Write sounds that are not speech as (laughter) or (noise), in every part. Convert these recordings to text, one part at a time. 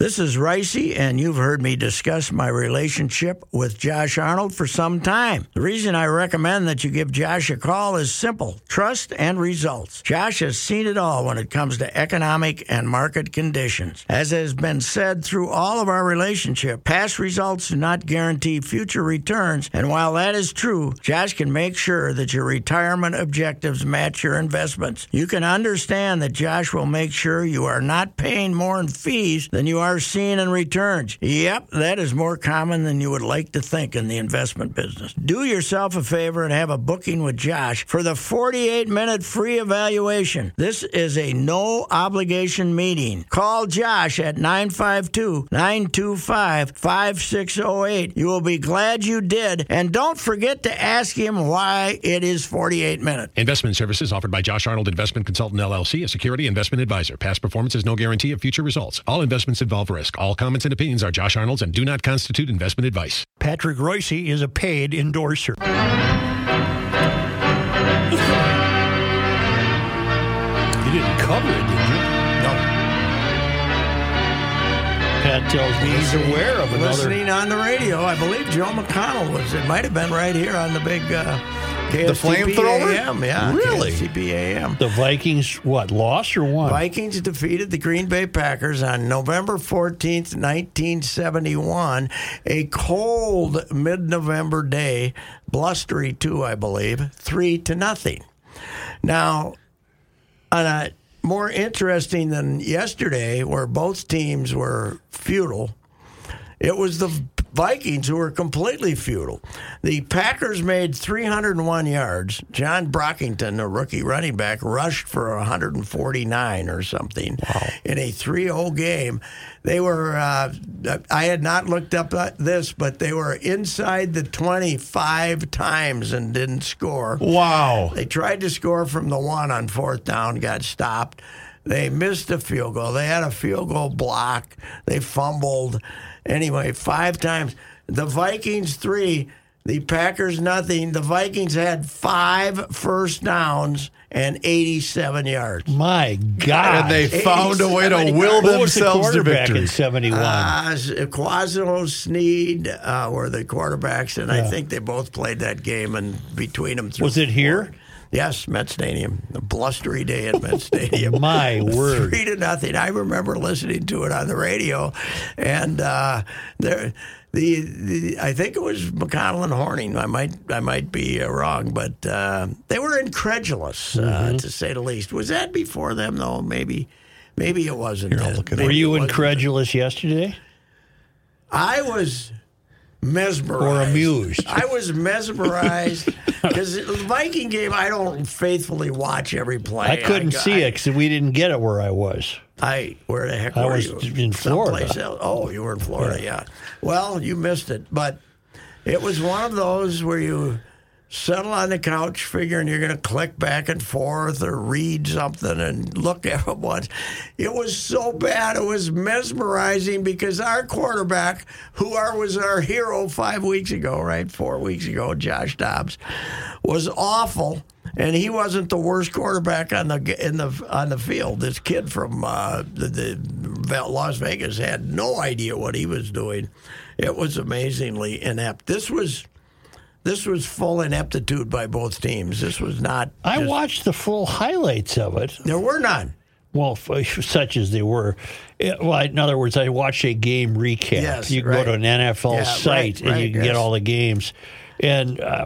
This is Ricey, and you've heard me discuss my relationship with Josh Arnold for some time. The reason I recommend that you give Josh a call is simple trust and results. Josh has seen it all when it comes to economic and market conditions. As has been said through all of our relationship, past results do not guarantee future returns, and while that is true, Josh can make sure that your retirement objectives match your investments. You can understand that Josh will make sure you are not paying more in fees than you are seeing in returns. Yep, that is more common than you would like to think in the investment business. Do yourself a favor and have a booking with Josh for the 48 minute free evaluation. This is a no obligation meeting. Call Josh at 952 925 5608. You will be glad you did. And don't forget to ask him why it is 48 minutes. Investment services offered by Josh Arnold Investment Consultant LLC, a security investment advisor. Past performance is no guarantee of future results. All investments involve risk. All comments and opinions are Josh Arnold's and do not constitute investment advice. Patrick Reusse is a paid endorser. you didn't cover it, did you? No. Pat tells me he's aware of another. Listening on the radio, I believe Joe McConnell was. It might have been right here on the big uh, KSTP flamethrower? AM, yeah, Really? KSTP The Vikings, what, lost or won? Vikings defeated the Green Bay Packers on November 14th, 1971, a cold mid-November day, blustery too, I believe, 3 to nothing. Now, on a more interesting than yesterday where both teams were futile, it was the Vikings who were completely futile. The Packers made 301 yards. John Brockington, the rookie running back, rushed for 149 or something in a 3 0 game. They were, uh, I had not looked up this, but they were inside the 25 times and didn't score. Wow. They tried to score from the one on fourth down, got stopped. They missed a field goal. They had a field goal block. They fumbled. Anyway, five times. The Vikings three, the Packers nothing. The Vikings had five first downs and 87 yards. My God. And they found a way to 87 will Who was the themselves to quarterback victory. in 71? Uh, Quasno Snead uh, were the quarterbacks, and I think they both played that game. And between them, Was it here? Yes, Met Stadium. A blustery day at Met (laughs) Stadium. My (laughs) word. Three to nothing. I remember listening to it on the radio, and uh, there. The, the I think it was McConnell and Horning. I might I might be uh, wrong, but uh, they were incredulous Mm-hmm. uh, to say the least. Was that before them though? Maybe maybe it wasn't. Here, I'll then. look it up. Maybe Were you incredulous yesterday? I was mesmerized Or amused? I was mesmerized (laughs) because the Viking game. I don't faithfully watch every play. I couldn't I, see it because we didn't get it where I was. I where the heck I were was you? in Florida. Someplace else. Oh, you were in Florida. Yeah. Well, you missed it, but it was one of those where you settle on the couch figuring you're going to click back and forth or read something and look (laughs) at it once. It was so bad. It was mesmerizing because our quarterback, who our, was our hero five weeks ago, right? Four weeks ago, Josh Dobbs, was awful. And he wasn't the worst quarterback on the in the on the field. This kid from uh, the, the Las Vegas had no idea what he was doing. It was amazingly inept. This was this was full ineptitude by both teams. This was not. I just- watched the full highlights of it. There were none. Well, f- such as they were. It- well, in other words, I watched a game recap. Yes, you can right. go to an NFL Yeah, site right, and right, you can yes. get all the games. And uh,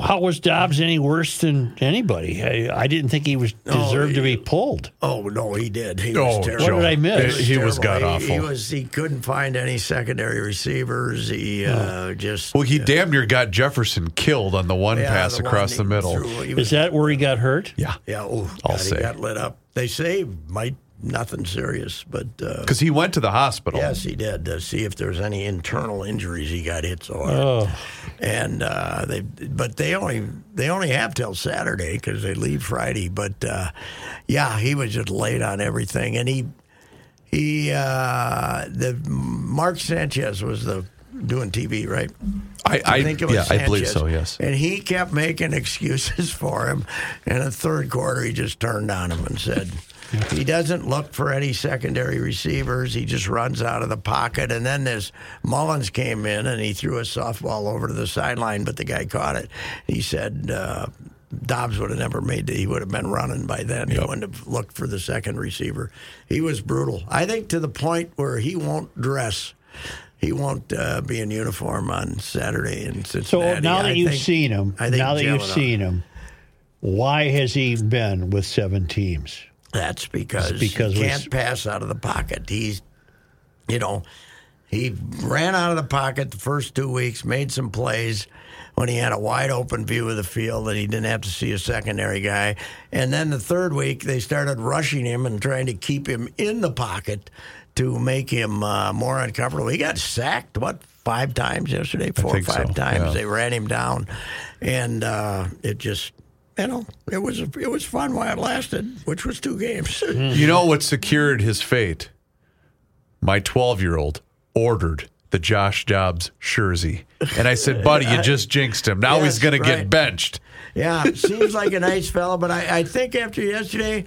how was Dobbs any worse than anybody? I, I didn't think he was deserved to be pulled. Oh no, he did. He Oh, was terrible. What did I miss? He was terrible. god He, he was. He couldn't find any secondary receivers. He uh, just. Well, he damn near got Jefferson killed on the one yeah, pass the across he the middle. threw, was Is that where he got hurt? Yeah, Yeah, oh, I'll God, say. he got lit up. They say might nothing serious, but uh, because he went to the hospital. yes, he did to see if there's any internal injuries. He got hit so hard, Oh, and uh, they but they only they only have till Saturday because they leave Friday. But uh, yeah, he was just late on everything, and he he uh, the Mark Sanchez was the doing TV right. I, I, think it was yeah, I believe so. Yes. And he kept making (laughs) excuses for him. In the third quarter, he just turned on him and said, He doesn't look for any secondary receivers. He just runs out of the pocket. And then this Mullens came in and he threw a softball over to the sideline, but the guy caught it. He said. Uh, Dobbs would have never made it. He would have been running by then. He wouldn't have looked for the second receiver. He was brutal. I think to the point where he won't dress. He won't uh, be in uniform on Saturday in So now that I you've think- seen him, now that you've seen him, why has he been with seven teams? That's because, It's because he can't pass out of the pocket. He's, you know, he ran out of the pocket the first two weeks, made some plays when he had a wide open view of the field that he didn't have to see a secondary guy. And then the third week, they started rushing him and trying to keep him in the pocket to make him uh, more uncomfortable. He got sacked, what, five times yesterday? Four or five so, times. yeah. They ran him down. And uh, it just. You know, it was it was fun while it lasted, which was two games. (laughs) Mm. You know what secured his fate? My 12 year old ordered the Josh Dobbs jersey. And I said, buddy, you (laughs) just jinxed him. Now he's Yes, going to get benched. Yeah, seems like a nice fellow, but I, I think after yesterday,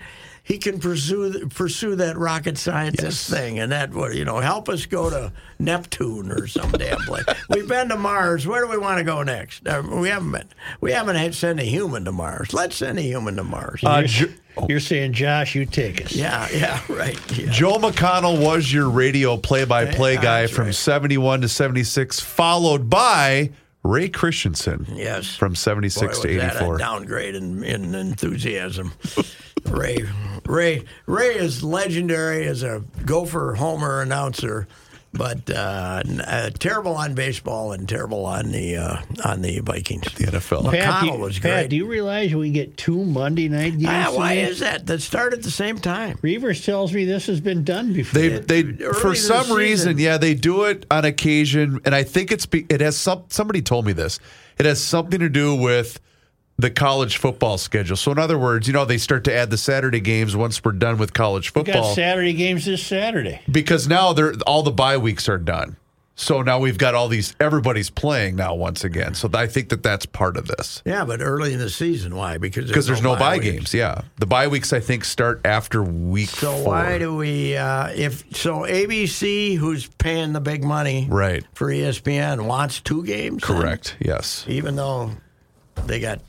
he can pursue pursue that rocket scientist thing, and that would you know help us go to Neptune or some damn place. We've been to Mars. Where do we want to go next? Uh, we haven't been. We haven't had sent a human to Mars. Let's send a human to Mars. Uh, you're, Jo- you're saying, Josh, you take us. yeah, yeah, (laughs) right. Yeah. Joe McConnell was your radio play by play Yeah, guy from right. 71 to 76, followed by Ray Christensen Yes. from 76 Boy, to was 84. downgrade in, in enthusiasm. (laughs) Ray, Ray, Ray is legendary as a Gopher Homer announcer, but uh, uh, terrible on baseball and terrible on the uh, on the Vikings. The NFL. Pat, do McConnell you, was Pat, great. do you realize we get two Monday night games? Ah, why today? is that? That start at the same time. Reavers tells me this has been done before. They they for this some season- reason, yeah, they do it on occasion, and I think it's be, it has some. Somebody told me this. It has something to do with the college football schedule. So in other words, you know, they start to add the Saturday games once we're done with college we got football Saturday games this Saturday. because now they're all the bye weeks are done. So now we've got all these everybody's playing now once again. So I think that that's part of this. Yeah, but early in the season, why? Because Because there's no bye weeks. games, yeah. The bye weeks I think start after week So four. why do we? Uh, if so, ABC, who's paying the big money, Right. for ESPN, wants two games. then? Correct. Yes. even though they got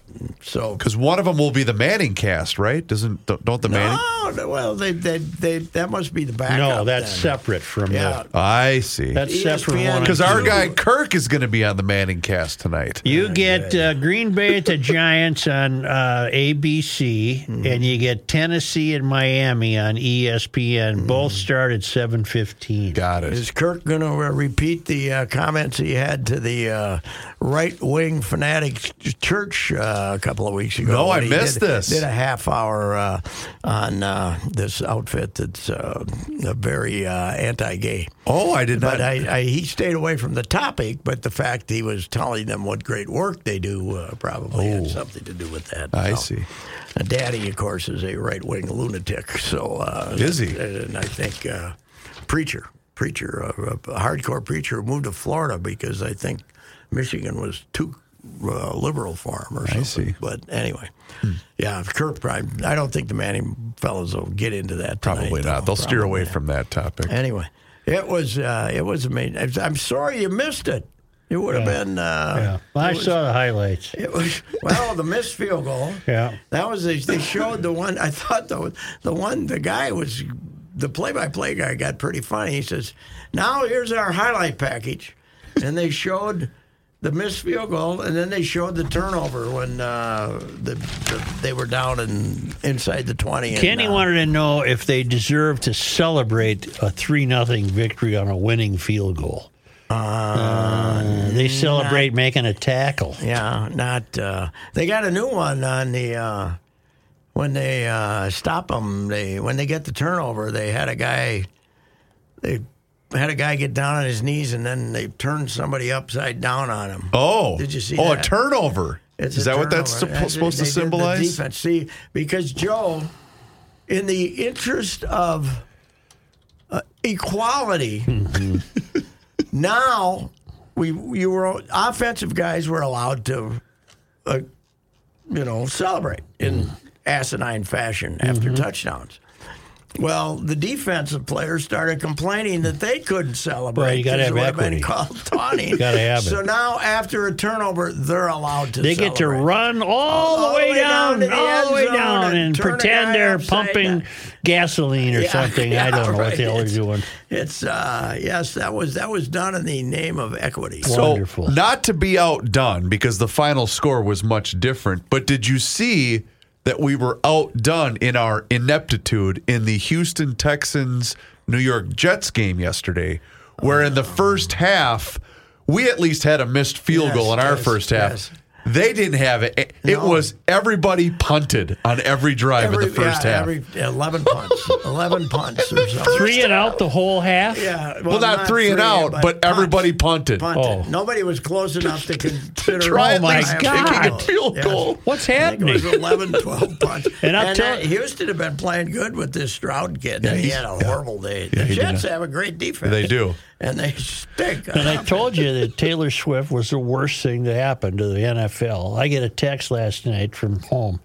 so. Because one of them will be the Manning cast, right? Doesn't don't don't the Manning? Oh well, they, they they that must be the backup. No, that's then. separate from Yeah, the. I see. That's ESPN separate one. Because our guy Kirk is going to be on the Manning cast tonight. You get uh, Green Bay at the (laughs) Giants on uh, ABC, Mm-hmm. and you get Tennessee and Miami on ESPN. Both Mm-hmm. start at seven fifteen. Got it. Is Kirk going to uh, repeat the uh, comments he had to the uh, right wing fanatic church uh, a couple of weeks ago? No, I missed did, this. Did a half hour uh, on uh, this outfit that's uh, a very uh, anti-gay. Oh, I did But not. I, I, he stayed away from the topic, but the fact he was telling them what great work they do uh, probably had something to do with that. Oh. I So, see. Daddy, of course, is a right wing lunatic. So uh, Is he? And I think uh, preacher, preacher, uh, a hardcore preacher moved to Florida because I think Michigan was too uh, liberal for him or something. see. Hmm. But anyway, yeah, Kirk. Probably, I don't think the Manning fellows will get into that. tonight, Probably though. not. They'll steer away not. from that topic. Anyway, it was uh, it was amazing. I'm sorry you missed it. It would have been. Uh, Yeah, well, I was- saw the highlights. It was well the missed field goal. (laughs) Yeah. that was they, they showed the one. I thought the the one the guy was the play by play guy got pretty funny. He says, "Now here's our highlight package," and they showed. The missed field goal, and then they showed the turnover when uh, the, the they were down in inside the twenty. and, Kenny uh, wanted to know if they deserve to celebrate a three nothing victory on a winning field goal. Uh, they celebrate making a tackle. Yeah, not. Uh, they got a new one on the uh, when they uh, stop them. They when they get the turnover, they had a guy. They had a guy get down on his knees and then they turned somebody upside down on him. Oh, Did you see Oh, that? a turnover. It's is a that what that's turnover. suppo- That's- supposed to they symbolize? defense. See, because Joe, in the interest of uh, equality, Mm-hmm. (laughs) now we you were offensive guys were allowed to, uh, you know, celebrate in Mm-hmm. asinine fashion after touchdowns. Well, the defensive players started complaining that they couldn't celebrate. Well, you gotta 'cause have it would have been equity. called (laughs) taunting. Gotta have it. So now, after a turnover, they're allowed to. They get to run all, the way down, to the all end the way down, and and pretend they're pumping down. gasoline or Yeah, (laughs) something. I don't know what the hell they're It's- doing. It's uh, yes, that was that was done in the name of equity. So- Wonderful. not to be outdone because the final score was much different, but did you see that we were outdone in our ineptitude in the Houston Texans New York Jets game yesterday, where in the first half we at least had a missed field Yes, goal in our yes, first half. yes. They didn't have it. It it No. was everybody punted on every drive Every, in the first yeah, half. every eleven punts, (laughs) eleven punts or something. Three and out the whole half. Yeah, well, not, three and out, but, punts. everybody punted. punted. Oh. Nobody was close enough to consider. Try Oh, my God. kicking a field Yes. goal. What's I think it was happening? 11, 12 (laughs) punts. And I'll tell- uh, Houston have been playing good with this Stroud kid. Yeah, he had a yeah. horrible day. The he Jets have a great defense. They do. And they stink. And I told you that Taylor Swift was the worst thing to happen to the NFL. I get a text last night from home.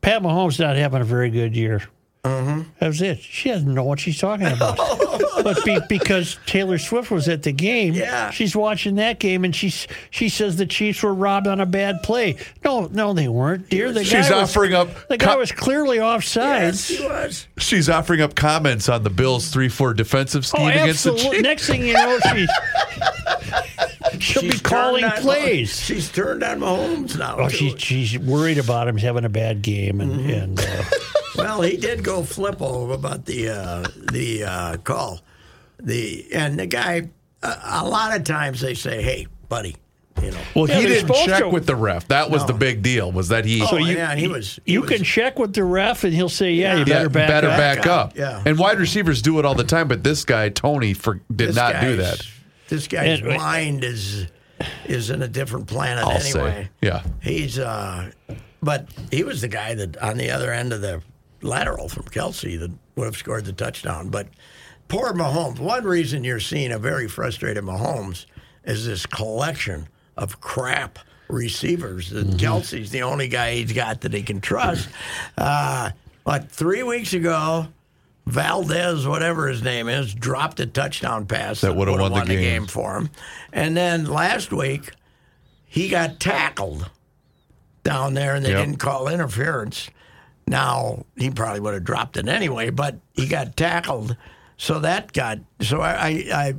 Pat Mahomes not having a very good year. Mm-hmm. That was it. She doesn't know what she's talking about. (laughs) but be, because Taylor Swift was at the game, Yeah. she's watching that game, and she's she says the Chiefs were robbed on a bad play. No, no, they weren't, dear. The She's guy was, offering up The guy co- was clearly offsides. Yes, he was. She's offering up comments on the Bills' 3 4 defensive scheme Oh, against the. Chiefs. Next thing you know, she she'll be calling turned on- plays. She's turned on Mahomes now. Oh, she's she's worried about him having a bad game, and Mm-hmm. and uh, (laughs) Well, he did go flip over about the uh, the uh, call. The and the guy. Uh, a lot of times they say, "Hey, buddy," you know. Well, Yeah, he didn't check to. with the ref. That was the big deal. Was that he? Oh, you- yeah, he was. he you was- can check with the ref, and he'll say, "Yeah, you Yeah, better back better up." back up. Yeah. And wide receivers do it all the time, but this guy Toney for, did this not do that. This guy's And- mind is is in a different planet I'll anyway. say, yeah. He's uh, but he was the guy that on the other end of the lateral from Kelce that would have scored the touchdown. But poor Mahomes. One reason you're seeing a very frustrated Mahomes is this collection of crap receivers. Mm-hmm. And Kelce's the only guy he's got that he can trust. Uh, but three weeks ago. Valdez, whatever his name is, dropped a touchdown pass That would've would've won the game. game for him. And then last week, he got tackled down there, and they Yep. didn't call interference. Now he probably would have dropped it anyway, but he got tackled. So that got so I I,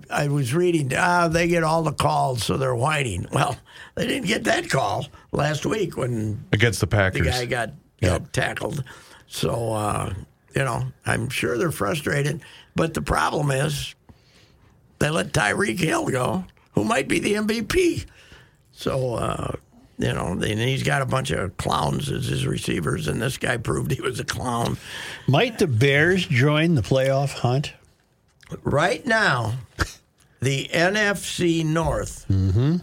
I, I was reading ah they get all the calls so they're whining. Well, they didn't get that call last week when Against the Packers the guy got got tackled. So uh, you know, I'm sure they're frustrated. But the problem is they let Tyreek Hill go, who might be the MVP. So uh, you know, and he's got a bunch of clowns as his receivers, and this guy proved he was a clown. Might the Bears join the playoff hunt? Right now, the NFC North, mm-hmm.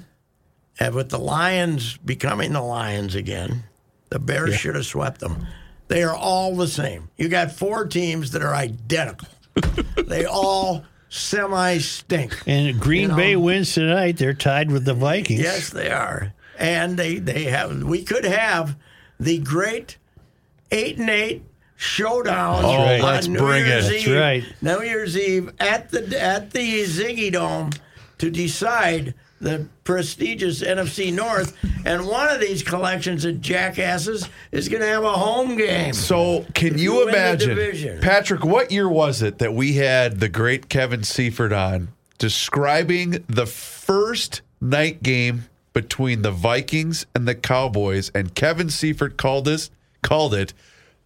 and with the Lions becoming the Lions again, the Bears should have swept them. They are all the same. You got four teams that are identical. (laughs) they all semi stink. And Green You know. Bay wins tonight. They're tied with the Vikings. Yes, they are. And they, they have we could have the great eight and eight showdown Oh, right. on let's New bring Year's it. That's Eve. right. New Year's Eve at the at the Ziggy Dome to decide the prestigious NFC North. And one of these collections of jackasses is going to have a home game. So, can you, you imagine. Patrick? What year was it that we had the great Kevin Seifert on describing the first night game between the Vikings and the Cowboys? And Kevin Seifert called this called it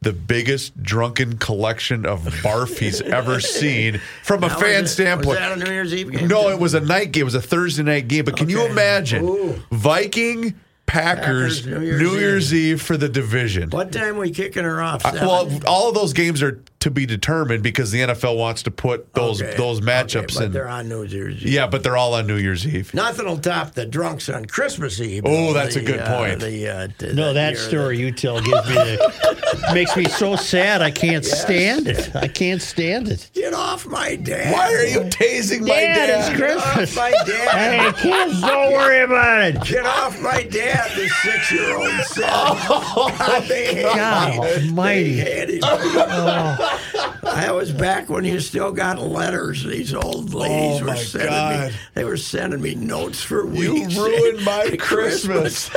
the biggest drunken collection of barf he's (laughs) ever seen from a Now, fan was it- standpoint. Was that a New Year's Eve game? No, it was a night game. It was a Thursday night game. But can you imagine Ooh. Viking Packers, Packers, New New Year's Year's, Eve for the division? What time are we kicking her off? Well, all of those games are to be determined because the NFL wants to put those Okay. those Okay, matchups but in. they're on New Year's Eve. Yeah, but they're all on New Year's Eve. Nothing will top the drunks on Christmas Eve. Oh, that's a good uh, point. the, uh, t- No, the that year story you tell gives me the (laughs) makes me so sad. I can't stand it. I can't stand it. Get off my dad. Why are you tasing my Dad, dad? it's Get off Christmas. my Hey, dad. kids, don't worry about it. Get off my dad, the six year old said. (laughs) (laughs) Oh, God, they hate God him. almighty. They him. That was back when you still got letters. These old ladies Oh, were sending God. me. They were sending me notes for weeks. You ruined my (laughs) Christmas.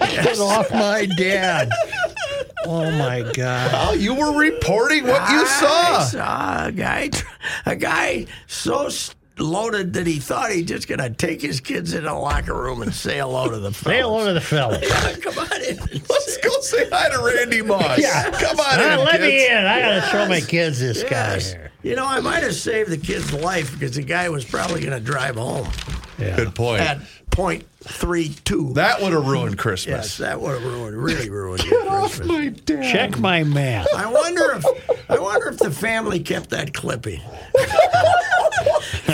Get (laughs) off my dad. Oh my God. Oh, you were reporting what you saw. I saw. a guy, a guy so loaded that he thought he just gonna take his kids in the locker room and say hello to the Say hello fellas. to the fellas. (laughs) Yeah, come on in. (laughs) Let's go say hi to Randy Moss. Yeah. Come on Ah, in, let kids. me in. I gotta show my kids this guy here. You know, I might have saved the kid's life because the guy was probably going to drive home Yeah. Good point. at point three two. That would have ruined Christmas. yes, that would have ruined, really (laughs) ruined your Christmas. My dad. Check my math. I wonder if I wonder if the family kept that clipping.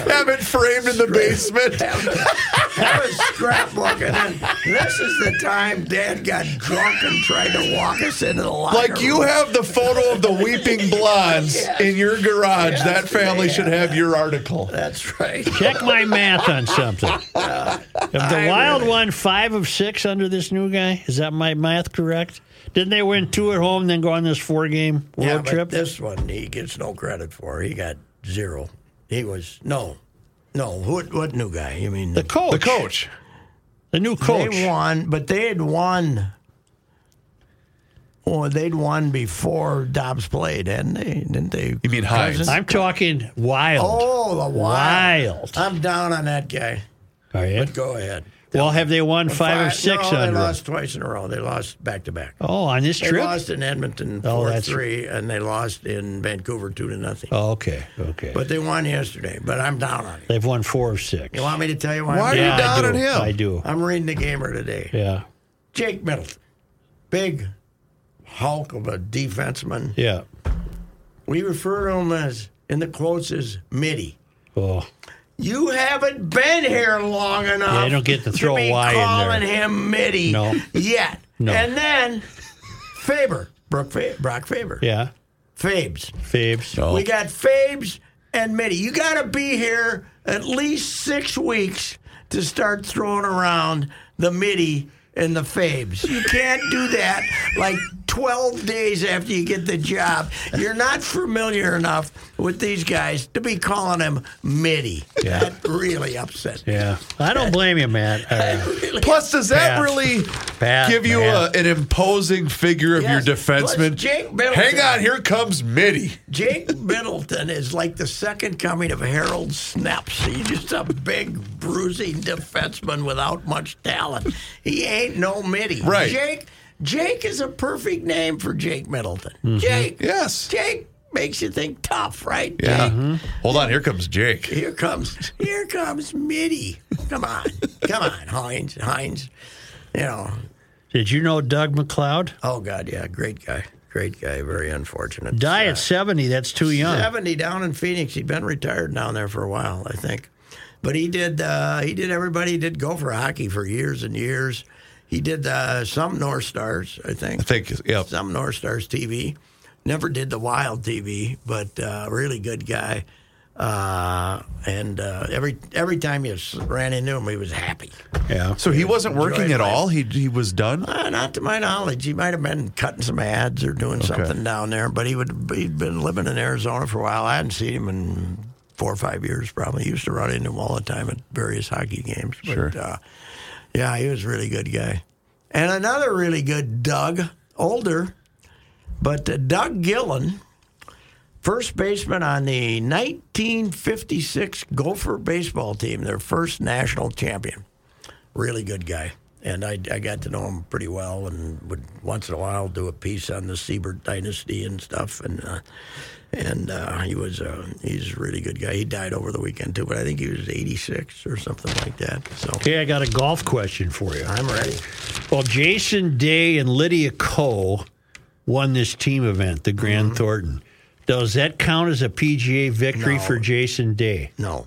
(laughs) Have it framed in the basement. (laughs) Have a scrapbook, and then this is the time Dad got drunk and tried to walk us into the locker Like you room. have the photo of the weeping (laughs) blondes Yes. in your garage. Yes, that family should have your article. That's right. Check my math on something. Of the I Wild really- one, five of six under this new guy. Is that my math correct? Didn't they win two at home, then go on this four-game road yeah, but trip? this one he gets no credit for. He got zero. He was no, no. What what new guy? You mean the coach, The coach. the new coach. They won, but they had won. Oh, they'd won before Dobbs played, hadn't they? Didn't they? You mean Hynes? I'm talking Wild. Oh, the wild. Wild. I'm down on that guy. Are you? But Go ahead. Well, have they won five, or six No, they under? him? lost twice in a row. They lost back to back. Oh, on this trip, They lost in Edmonton Oh, four that's- three, and they lost in Vancouver two to nothing. Oh, okay, okay. But they won yesterday. But I'm down on it. They've won four of six. You want me to tell you why? Why I'm are you yeah, down on him? I do. I'm reading the gamer today. Yeah, Jake Middleton, big hulk of a defenseman. yeah. We refer to him as in the quotes as Mitty. Oh, You haven't been here long enough. Yeah, I don't get to throw be a Y in there. calling him Mitty No. yet. No. And then Faber, Brook Fa- Brock Faber, yeah. Fabes. Fabes. We oh. got Fabes and Mitty. You got to be here at least six weeks to start throwing around the Mitty and the Fabes. You can't do that like 12 days after you get the job. You're not familiar enough with these guys to be calling him Mitty. Yeah. That really upset me. Yeah. I don't blame you, Matt. (laughs) Uh, Really Plus, does that Pat. really Pat, give you a, an imposing figure of Yes. your defenseman? Plus, Jake Middleton. Hang on, here comes Mitty. Jake Middleton is like the second coming of Harold Snepsts. He's just a big, bruising defenseman without much talent. He ain't no Mitty. Right. Jake, Jake is a perfect name for Jake Middleton. Mm-hmm. Jake. Yes. Jake makes you think tough, right? Yeah. Mm-hmm. Hold on, here comes Jake. Here comes, here comes Mitty. Come on, come on, Hynes, Hynes. You know, Did you know Doug McLeod? oh God, yeah, great guy, great guy. Very unfortunate. Die Uh, at 70. That's too young. 70 down in Phoenix. He'd been retired down there for a while, I think. But he did uh, he did everybody he did go for hockey for years and years. He did uh, some North Stars, I think. I think, yeah. Some North Stars TV. Never did the Wild TV, but uh, really good guy. Uh, and uh, every every time you ran into him, he was happy. Yeah. So he wasn't working at life. all. He he was done. Uh, not to my knowledge. He might have been cutting some ads or doing something down there, but he would he'd been living in Arizona for a while. I hadn't seen him in four or five years. Probably He used to run into him all the time at various hockey games. But, Sure. Yeah, he was a really good guy. And another really good Doug, older, but Doug Gillen, first baseman on the 1956 Gopher baseball team, their first national champion really good guy. And I, I got to know him pretty well, and would once in a while do a piece on the Siebert dynasty and stuff. And uh, and uh, he was uh, he's a really good guy. He died over the weekend too, but I think he was 86 or something like that. So Okay, I got a golf question for you. I'm ready. Well, Jason Day and Lydia Ko won this team event, the Grant Mm-hmm. Thornton. Does that count as a PGA victory No. for Jason Day? No,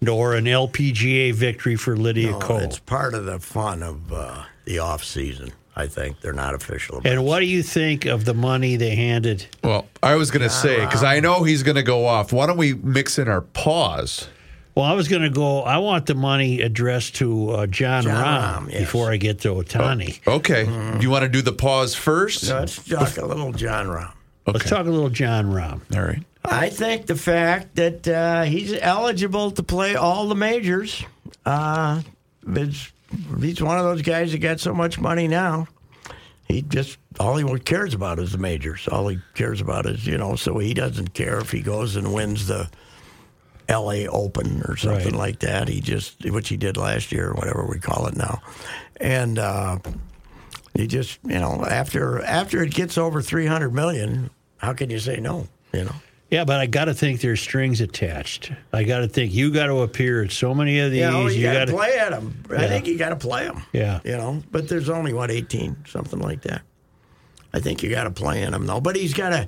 Nor an LPGA victory for Lydia no, Ko? it's part of the fun of uh, the off season. I think they're not official. events. And what do you think of the money they handed? Well, I was going to say because I know he's going to go off. Why don't we mix in our pause? Well, I was going to go. I want the money addressed to uh, Jon, Jon Rahm Rahm, yes. before I get to Ohtani. Okay. Do you want to do the pause first? So let's talk a little Jon Rahm. Let's talk a little Jon Rahm. All right. I think the fact that uh, he's eligible to play all the majors, uh, is, he's one of those guys that got so much money now. He just all he cares about is the majors. All he cares about is you know. So he doesn't care if he goes and wins the L.A. Open or something Right. like that. He just which he did last year, whatever we call it now, and uh, he just you know after after it gets over three hundred million, how can you say no? You know. Yeah, but I got to think there's strings attached. I got to think you got to appear at so many of these. Yeah, oh, you, got to gotta- play at them. I think you got to play them. Yeah. you know, but there's only what 18, something like that. I think you got to play in them though. But he's got to.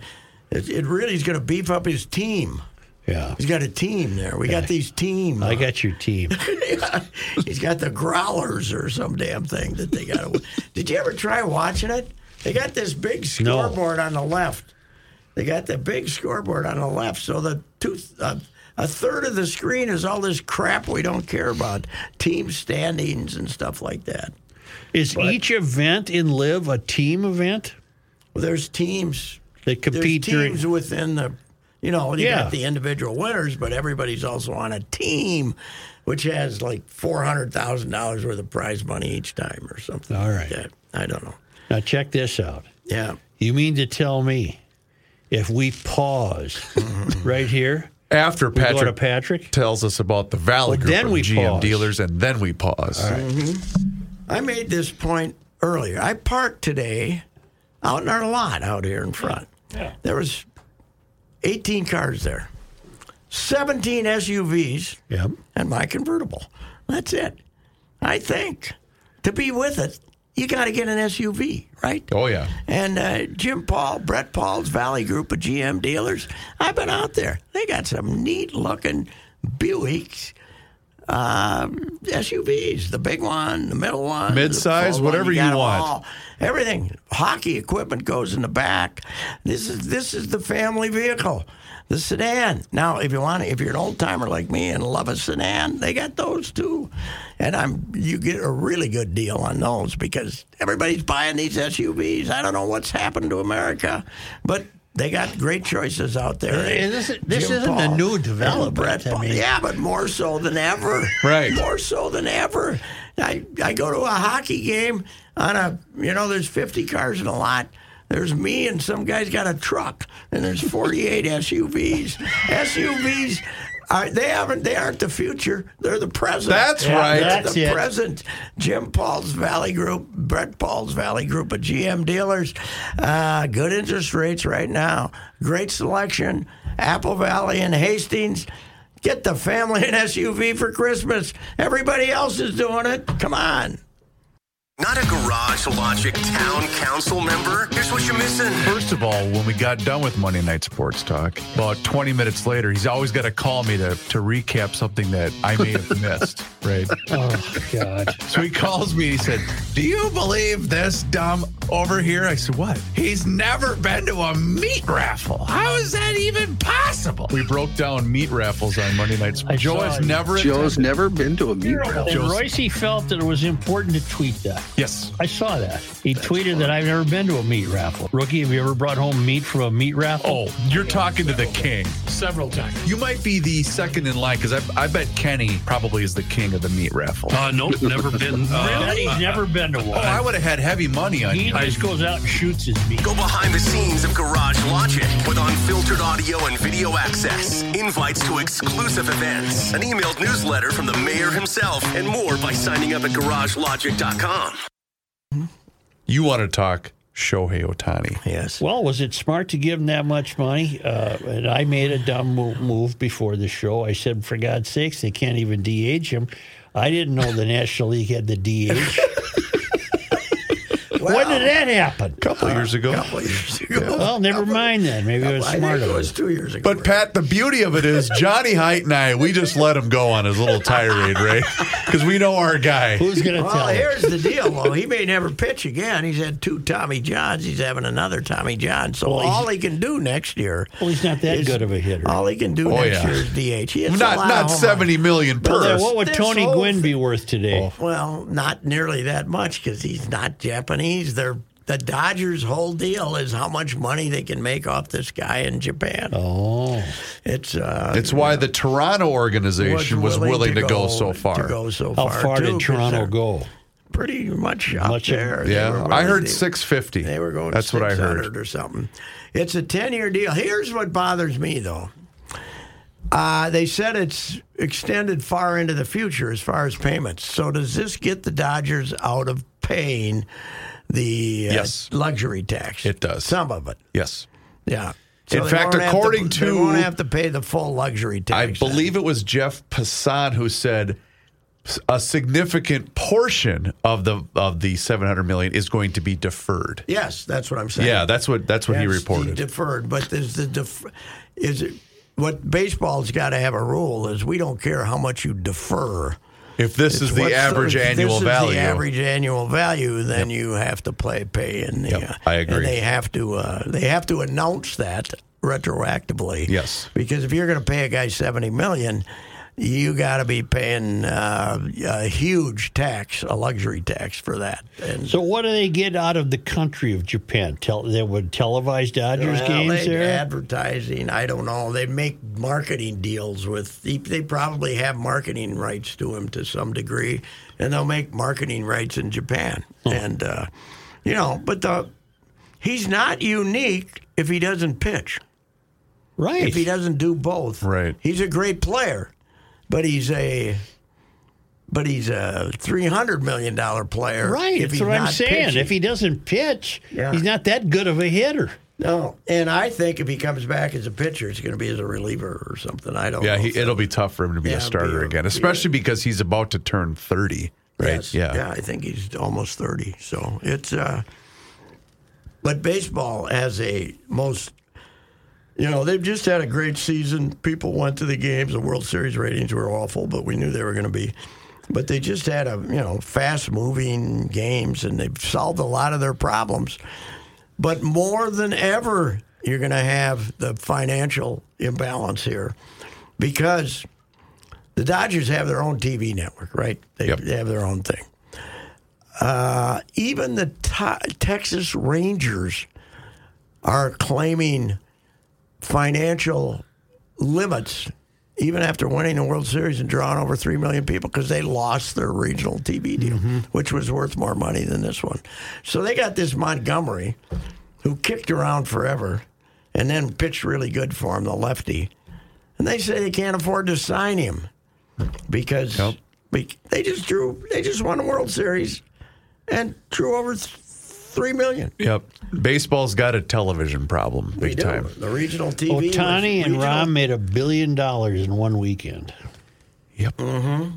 It, really is going to beef up his team. Yeah, He's got a team there. We got these teams. I uh, got your team. (laughs) he's got the growlers or some damn thing that they got. to (laughs) Did you ever try watching it? They got this big No. scoreboard on the left. They got the big scoreboard on the left, so the two. Uh, a third of the screen is all this crap we don't care about, team standings and stuff like that. Is each event in Live a team event Well, there's teams. that There's compete during? teams within the, you know, you Yeah. got the individual winners, but everybody's also on a team, which has like four hundred thousand dollars worth of prize money each time or something. All right, like that. I don't know. Now check this out. Yeah. You mean to tell me if we pause right here, After we go to Patrick Patrick? tells us about the Valley Well, Group then of we GM pause. dealers, and then we pause. Mm-hmm. I made this point earlier. I parked today out in our lot out here in front. Yeah. There was 18 cars there, 17 SUVs, Yep. and my convertible. That's it. I think to be with it, you got to get an SUV, right? Oh yeah. And uh, Jim Paul, Brett Paul's Valley Group of GM dealers, I've been out there. They got some neat looking Buicks, um, SUVs, the big one, the middle one, the Mid-size, one. whatever you want. all. Everything, hockey equipment goes in the back. This is this is the family vehicle, the sedan. Now, if you want, if you're an old timer like me and love a sedan, they got those too, and I'm you get a really good deal on those because everybody's buying these SUVs. I don't know what's happened to America, but. They got great choices out there. Uh, this is- this Jim isn't a Paul new and development, Brett I mean- yeah, but more so than ever. Right. (laughs) More so than ever. I, I go to a hockey game on a, you know, there's 50 cars in a lot. There's me and some guy's got a truck, and there's 48 SUVs. SUVs, are, they haven't, they aren't the future. They're the present. That's right. That's the it. present. Jim Paul's Valley Group, Brett Paul's Valley Group of GM dealers. Uh, good interest rates right now. Great selection. Apple Valley and Hastings. Get the family an SUV for Christmas. Everybody else is doing it. Come on. Not a Garage Logic Town Council member? Here's what you're missing. First of all, when we got done with Monday Night Sports Talk, about 20 minutes later, he's always got to call me to, to recap something that I may have (laughs) missed, right? Oh God. So he calls me. He said, "Do you believe this dumb over here?" I said, "What?" He's never been to a meat raffle. How is that even possible? We broke down meat raffles on Monday Night I Sports. Joe saw has it. never. Joe's attended. never been to a meat raffle. And Reusse felt that it was important to tweet that. Yes. I saw that. He tweeted that I've never been to a meat raffle. Rookie, have you ever brought home meat from a meat raffle? Oh, you're talking to the king. Several times. You might be the second in line because I, I bet Kenny probably is the king of the meat raffle. Uh, nope, never been. Uh, (laughs) Really? He's never been to oh, one. I would have had heavy money on He you. just goes out and shoots his meat. Go behind the scenes of Garage Logic with unfiltered audio and video access, invites to exclusive events, an emailed newsletter from the mayor himself, and more by signing up at garagelogic.com. You want to talk Shohei Ohtani? Yes. Well, was it smart to give him that much money? Uh, and I made a dumb move, move before the show. I said, for God's sakes, they can't even DH him. I didn't know the National League had the DH. (laughs) when did that happen? A couple years ago. A couple years ago. Well, never mind then. Maybe I was smart think it was two years ago. But Pat, the beauty of it is Johnny Height and I, we just let him go on his little tirade, right? (laughs) Because we know our guy. Who's going to Well, tell him? here's the deal, though. He may never pitch again. He's had two Tommy Johns. He's having another Tommy John. So Well, all he can do next year. Well, he's not that is- good of a hitter. All he can do Oh, next yeah. year is DH. He hits a Not lot not of home seventy million Well, then what would This Tony Gwynn thing- be worth today? runs. Well, not nearly that much because he's not Japanese. They're the Dodgers' whole deal is how much money they can make off this guy in Japan. Oh, It's uh, It's why the Toronto organization was willing, to, go, so far. To go so how far. far too, did 'cause Toronto they're go? Pretty much up Much of- there. They Yeah, were I heard 650. They were going. That's what I heard. or something. It's a ten-year deal. Here's what bothers me, though. Uh, they said it's extended far into the future as far as payments. So does this get the Dodgers out of paying the uh, Yes. luxury tax? It does. Some of it. Yes. Yeah. In fact, according they to- won't have to pay the full luxury tax. I believe it was Jeff Passan who said a significant portion of the of the 700 million is going to be deferred. Yes, that's what I'm saying. Yeah, that's what that's what he That's reported. Deferred, but there's the def- is it what baseball's got to have a rule is we don't care how much you defer. If this is the average if annual this value, Is the average annual value, then you have to play pay in the. Yep, uh, I agree. And they have to uh, they have to announce that retroactively. Yes. because if you're going to pay a guy seventy million. You got to be paying uh, a huge tax, a luxury tax for that. And So what do they get out of the country of Japan? Tell they would televise Dodgers Well, games they- there. Advertising, I don't know. They make marketing deals with. They, they probably have marketing rights to him to some degree, and they'll make marketing rights in Japan. And uh, you know, but the he's not unique if he doesn't pitch. right. If he doesn't do both, Right. He's a great player, but he's a. But he's a three hundred million dollar player. right. If That's he's what I'm saying. pitching. If he doesn't pitch, Yeah. he's not that good of a hitter. No, and I think if he comes back as a pitcher, it's going to be as a reliever or something. I don't. yeah, know. he, it'll be tough for him to be Yeah, a be starter a- again, be a- especially because he's about to turn 30, right? Yes. Yeah. yeah. I think he's almost thirty. So it's. uh But baseball has a most. You know, they've just had a great season. People went to the games. The World Series ratings were awful, but we knew they were going to be. But they just had a you know fast moving games, and they've solved a lot of their problems. But more than ever, you're going to have the financial imbalance here because the Dodgers have their own TV network, right? They, Yep. they have their own thing. Uh, even the te- Texas Rangers are claiming financial limits even after winning the World Series and drawing over 3 million people because they lost their regional TV deal, mm-hmm. which was worth more money than this one. So they got this Montgomery who kicked around forever and then pitched really good for him, the lefty. And they say they can't afford to sign him because Yep. they just drew, they just won the World Series and drew over th- 3 million. Yep. Baseball's got a television problem, We big do. time. The regional TV. was Ohtani and regional- Rahm made a billion dollars in one weekend. Yep. Mm-hmm.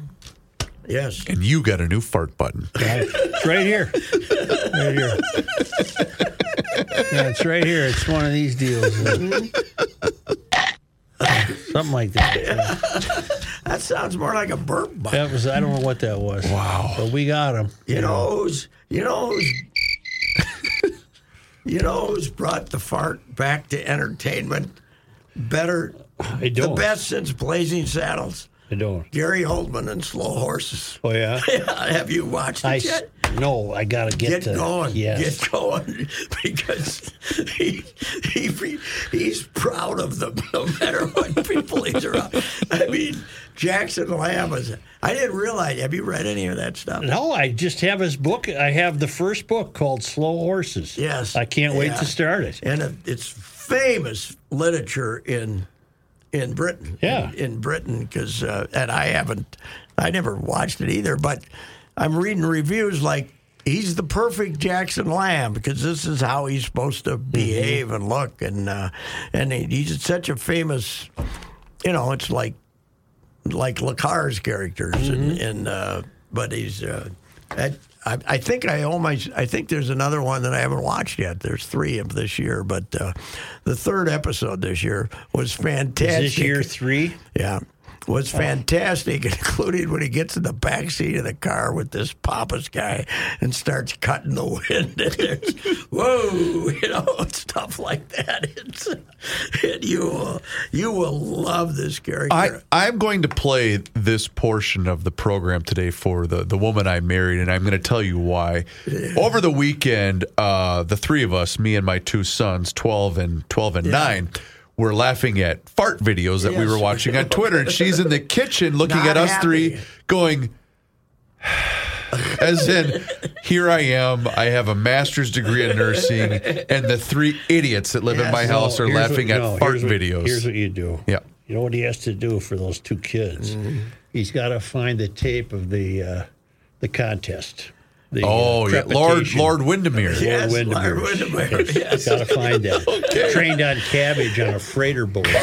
Yes. And you got a new fart button. Right. It's right here. Right here. Yeah, it's right here. It's one of these deals. Something like that. That sounds more like a burp button. That was I don't know what that was. Wow. But we got him. You know who's you know who's you know who's brought the fart back to entertainment better I the don't. best since Blazing Saddles. I don't. Gary Oldman and Slow Horses. Oh yeah. (laughs) Have you watched it I yet? No, I gotta get, Get to going, Yes. get going, (laughs) because he, he he's proud of them no matter what people he's around. I mean, Jackson Lamb was. I didn't realize. Have you read any of that stuff? No, I just have his book. I have the first book called Slow Horses. Yes. I can't wait to start it. and it's famous literature in in Britain. Yeah. in, in Britain because uh, and I haven't, I never watched it either. But I'm reading reviews like he's the perfect Jackson Lamb because this is how he's supposed to behave and look, and uh, and he, he's such a famous. You know, it's like like le Carré's characters, and, and uh, but he's. Uh, I, I, I think I owe my. I think there's another one that I haven't watched yet. There's three of this year, but uh, the third episode this year was Is fantastic. this year three? Yeah. Was fantastic, (laughs) including when he gets in the back seat of the car with this Pappas guy and starts cutting the (laughs) wind. And there's, whoa, you know, (laughs) stuff like that. It's, and you will, you will love this character. I, I'm going to play this portion of the program today for the, the woman I married, and I'm going to tell you why. Over the weekend, uh, the three of us, me and my two sons, 12 and 12 and 9, were laughing at fart videos that we were watching on Twitter, and she's in the (laughs) kitchen looking Not at us three, going, as in, here I am. I have a master's degree in nursing, and the three idiots that live in my Yes. house are Here's what- laughing at no, fart here's what- videos. Here's what you do. Yeah. You know what he has to do for those two kids? Mm-hmm. He's got to find the tape of the uh, the contest. The, uh, Oh yeah, Lord. Lord Windermere. Yes, Lord Lord Windermere. Windermere, (laughs) yes. Got to find that. Trained on cabbage on a freighter boat. (laughs)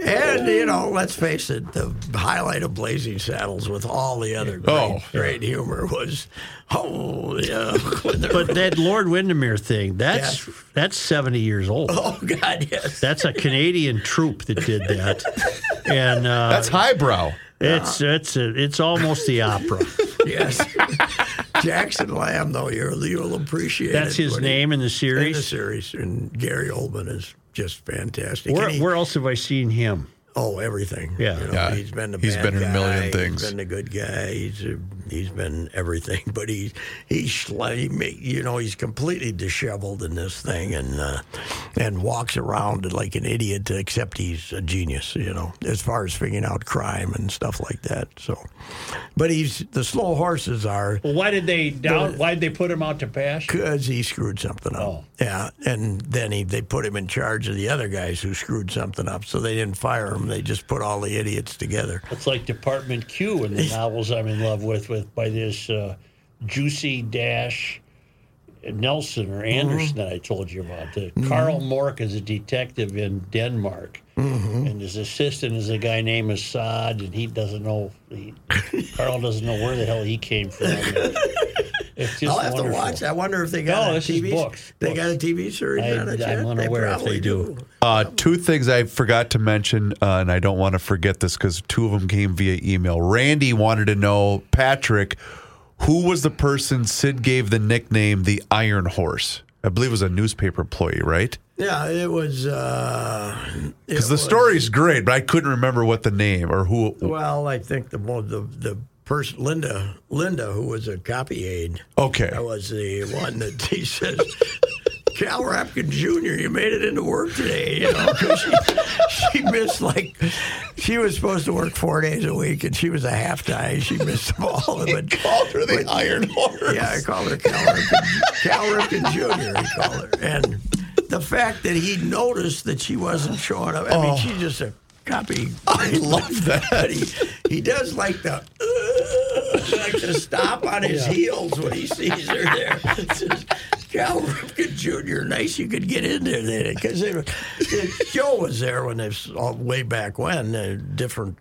And you know, let's face it, the highlight of Blazing Saddles with all the other great, Oh. great humor was, oh yeah, (laughs) But that Lord Windermere thing, that's Yeah. that's 70 years old. oh God, yes, That's a Canadian troop that did that. And uh, That's highbrow. It's it's it's almost the opera. (laughs) yes. (laughs) Jackson Lamb, though, you'll you'll appreciate That's it his when he- name in the in the series. series, and Gary Oldman is just fantastic. Where, And he- where else have I seen him? Oh, everything. Yeah. You know, Yeah. he's been the He's bad been in a million guy, things. He's been the good guy. He's uh he's been everything. (laughs) But he he's he you know he's completely disheveled in this thing and uh, and walks around like an idiot. Except he's a genius. You know, as far as figuring out crime and stuff like that. So, but he's the slow horses are Well, why did they down? Why did they put him out to pass? because he screwed something up. Oh. Yeah, and then he they put him in charge of the other guys who screwed something up. So they didn't fire him. They just put all the idiots together. It's like Department Q in the (laughs) novels I'm in love with, with by this uh, Jussi Dash Nelson or Anderson mm-hmm. that I told you about. The mm-hmm. Carl Mork is a detective in Denmark, mm-hmm. and his assistant is a guy named Assad, and he doesn't know. He, Carl doesn't know where the hell he came from. (laughs) It's just I'll have wonderful. to watch. I wonder if they got No, a TV. books. They Books. got a TV series I- on it. I'm yet? unaware if probably they do. Uh, two things I forgot to mention, uh, and I don't want to forget this because two of them came via email. Randy wanted to know, Patrick, who was the person Sid gave the nickname the Iron Horse? I believe it was a newspaper employee, right? Yeah, it was. Uh, Because it the was- story's great, but I couldn't remember what the name or who. Well, I think the mo- the the person Linda Linda who was a copy aide. Okay. That was the one that (laughs) he says. Cal Ripken Jr., you made it into work today, you know, 'cause she, she missed like, she was supposed to work four days a week and she was a half time. She missed them all. But, called her the Iron Horse. yeah, I called her Cal Ripken, Cal Ripken Jr., he called her. And the fact that he noticed that she wasn't showing up, I mean, oh. she just a copy. (laughs) I love that. He, he does like the uh, like to stop on his heels when he sees her there. Cal Ripken Jr. Nice you could get in there then because Joe was there when they all way back when a different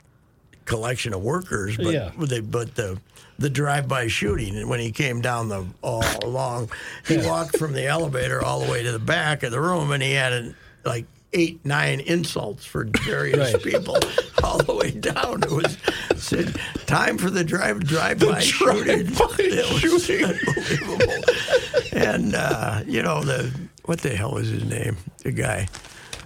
collection of workers, but Yeah. they but the the drive-by shooting and when he came down the all along, he walked from the elevator all the way to the back of the room and he had an, like eight nine insults for various Right. people (laughs) all the way down. It was said time for the drive drive-by shooting. It (laughs) was unbelievable. And uh, you know the what the hell was his name? The guy.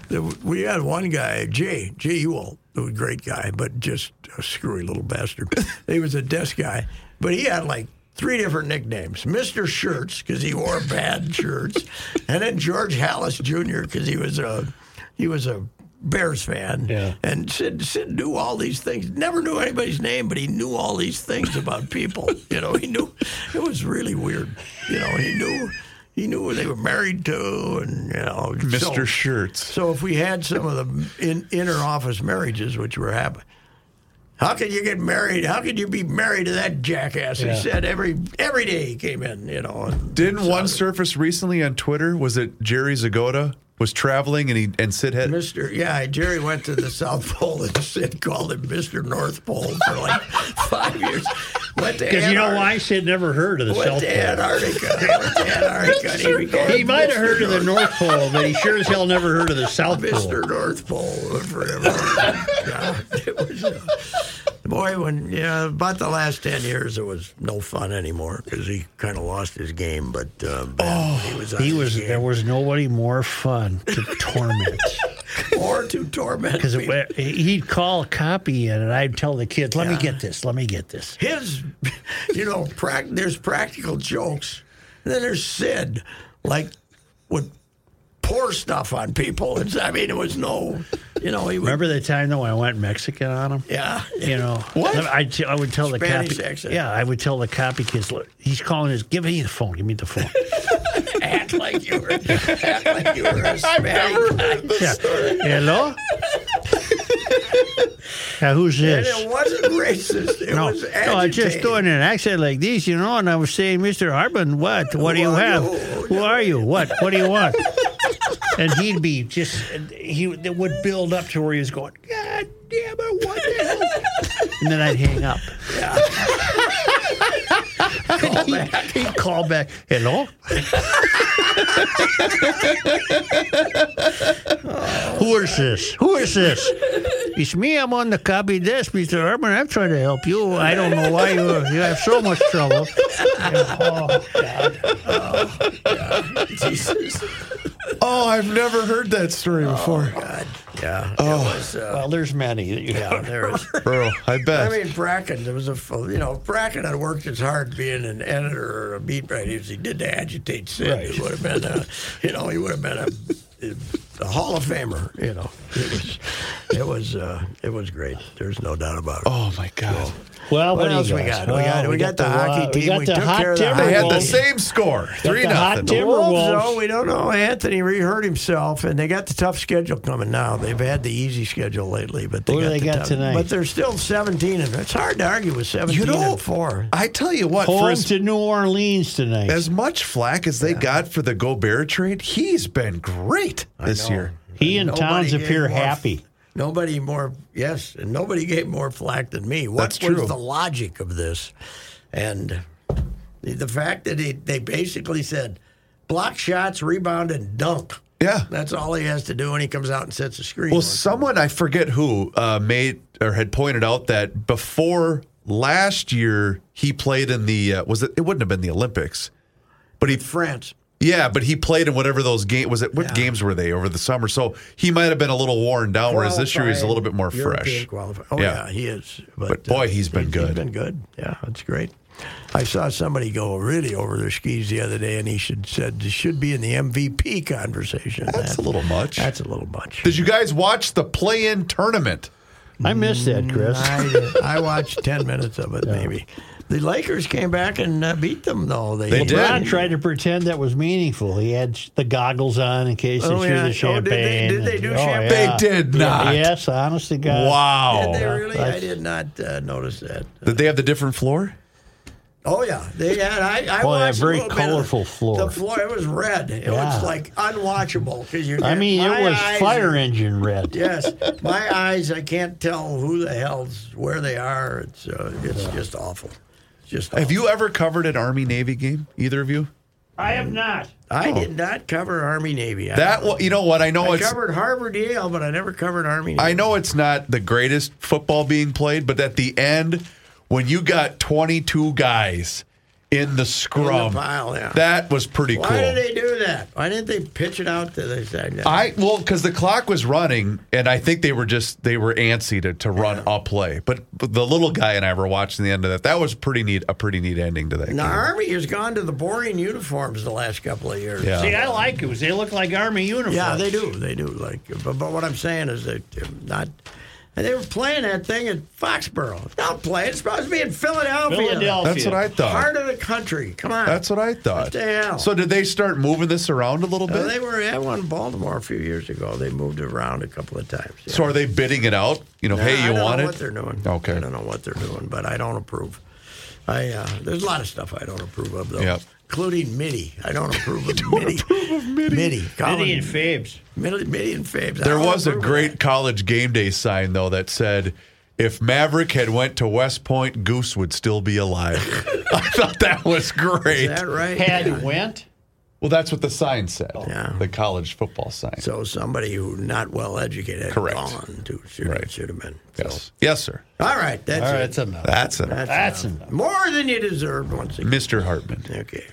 The, we had one guy, Jay, Jay Ewell, who was a great guy, but just a screwy little bastard. he was a desk guy, but he had like three different nicknames: Mister Shirts because he wore bad shirts, and then George Halas Jr. because he was a he was a Bears fan. Yeah. And Sid, Sid knew all these things. Never knew anybody's name, but he knew all these things about people. (laughs) you know, he knew it was really weird. You know, he knew he knew who they were married to, and you know, Mr. so- Shirts. so if we had some of the in, inner office marriages, which were happening, how can you get married? How could you be married to that jackass? Yeah. He said every every day he came in, you know. Didn't one surface recently on Twitter? Was it Jerry Zgoda was traveling and he and Sid had Mr. Yeah, Jerry went to the South Pole and Sid called him Mr. North Pole for like (laughs) five years. Went to Because you know why? Sid never heard of the Went South to Pole. Antarctica. (laughs) Went to Antarctica. and he recorded He might have Mr. heard of the North Pole, but he sure as hell never heard of the South Pole. Mr. North Pole forever. (laughs) yeah, it was, uh, boy, when yeah, about the last ten years, it was no fun anymore because he kind of lost his game. But uh, Ben, he was on He his was. game. There was nobody more fun to torment. (laughs) (laughs) or to torment Because he'd call a copy in, and I'd tell the kids, "Let me get this. Let me get this." his, (laughs) you know, prac- there's practical jokes. And then there's Sid, like, would pour stuff on people. It's, I mean, it was no, you know, he would, Remember the time though when I went Mexican on him? yeah. You know, (laughs) What? I, t- I would tell the copy. accent. Yeah, I would tell the copy kids, "Look, he's calling his. Give me the phone. Give me the phone." Act like you were, act like you were a Spanish. yeah. Hello. yeah, who's And this? it wasn't racist. It No, was no, I just doing an accent like this, you know, and I was saying, Mr. Harbin, what? What do you have? Who are you? What? What do you want? and he'd be just, he it would build up to where he was going, God damn it, what the hell? and then I'd hang up. Call he'd, back. he'd call back, hello? Who is this? Who is this? It's me. I'm on the copy desk, Mr. Urban. I'm trying to help you. I don't know why you you have so much trouble. Oh, God. Oh, Jesus. Oh, I've never heard that story before. Oh, God. Yeah. Oh. Was, uh, Well, there's many. that you yeah, there is. Bro, (laughs) I bet. I mean, Brackin, there was a you know, Brackin had worked as hard being an editor or a beat writer as he did to agitate Sid. Right. He would have been, a, you know, he would have been a, (laughs) a Hall of Famer. You know, it was, it was, uh, it was great. There's no doubt about it. oh my God. Well, What do you else we guys? got? We got- we got the hockey uh, team. We got We the took hot care of the They had the same score, three the nothing. The Timberwolves. Wolves, though, we don't know. Anthony rehurt himself, and they got the tough schedule coming now. They've had the easy schedule lately, but they Who do got they the got tough- tonight? But they're still 17, and it's hard to argue with 17 You know, and four. I tell you what, for Home as, to New Orleans tonight. as much flack as they got for the Gobert trade, he's been great this know. Year. he and Nobody Towns appear more- happy. Nobody more, yes, and nobody gave more flack than me. What That's was true. the logic of this? And the, fact that he, they basically said block shots, rebound, and dunk. Yeah. That's all he has to do when he comes out and sets a screen. Well, once in a someone I forget who uh, made or had pointed out that before last year he played in the uh, was it? It wouldn't have been the Olympics, but he France. Yeah, but he played in whatever those games was. It what Yeah. games were they over the summer? So he might have been a little worn down, whereas this year he's a little bit more European fresh. qualified. Oh Yeah. yeah. he is. But, boy, he's uh, been good. He's been good. Yeah, that's great. I saw somebody go really over their skis the other day, and he should said should be in the MVP conversation. That's That- a little much. That's a little much. Did you guys watch the play-in tournament? I missed that, Chris. I, I watched ten minutes of it, maybe. The Lakers came back and uh, beat them, though. They, They did. Ron tried to pretend that was meaningful. He had the goggles on in case Oh, they yeah. threw Oh, the did they- champagne. did they and- do oh, champagne? yeah. They did not. Yes, honestly, to God. Wow. Did they really? I did not uh, notice that. Did they have the different floor? Oh yeah, they had. I, I Boy, watched a very little bit of colorful floor. The floor it was red. It Yeah. was like unwatchable because you. I mean, it was eyes fire engine red. (laughs) Yes, my eyes. I can't tell who the hell's where they are. It's uh, it's just awful. It's just. Have you ever covered an Army Navy game? Either of you? I have not. I oh. did not cover Army Navy. I, That wa- you know what? I know I it's covered Harvard Yale, but I never covered Army. Navy. I know it's not the greatest football being played, but at the end, when you got 22 guys in the scrum, pile, yeah. that was pretty Why cool. did they do that? Why didn't they pitch it out to the side? I well, because the clock was running, and I think they were just they were antsy to, to run a play. But, but the little guy and I were watching the end of that. That was pretty neat. A pretty neat ending to that. the game. Army has gone to the boring uniforms the last couple of years. Yeah. See, I like it because they look like army uniforms. Yeah, they do. They do. Like, but, but what I'm saying is that they're not. And they were playing that thing in Foxborough. Don't play. It's supposed to be in Philadelphia. Philadelphia. That's what I thought. Heart of the country. Come on. That's what I thought. What the hell? So did they start moving this around a little Uh, bit? they were at one in Baltimore a few years ago. They moved it around a couple of times. yeah. so are they bidding it out? You know, Nah, hey, I you don't want know it? what they're doing. Okay. I don't know what they're doing, but I don't approve. I uh, there's a lot of stuff I don't approve of though, Yep. Including MIDI. I don't (laughs) approve of MIDI. MIDI. MIDI. Colin- Vinny and Fabes. MIDI, MIDI and Fabes. I There was a great college game day sign though that said, If Maverick had went to West Point, Goose would still be alive. (laughs) (laughs) I thought that was great. Is that right? Had went. Well, that's what the sign said. Yeah. The college football sign. So somebody who not well educated had Correct. gone to should, Right. should have been. yes. So. Yes, sir. All right, that's All right, it. that's enough. That's it. That's, That's enough. enough. more than you deserved once again. Mr. Hartman. Okay.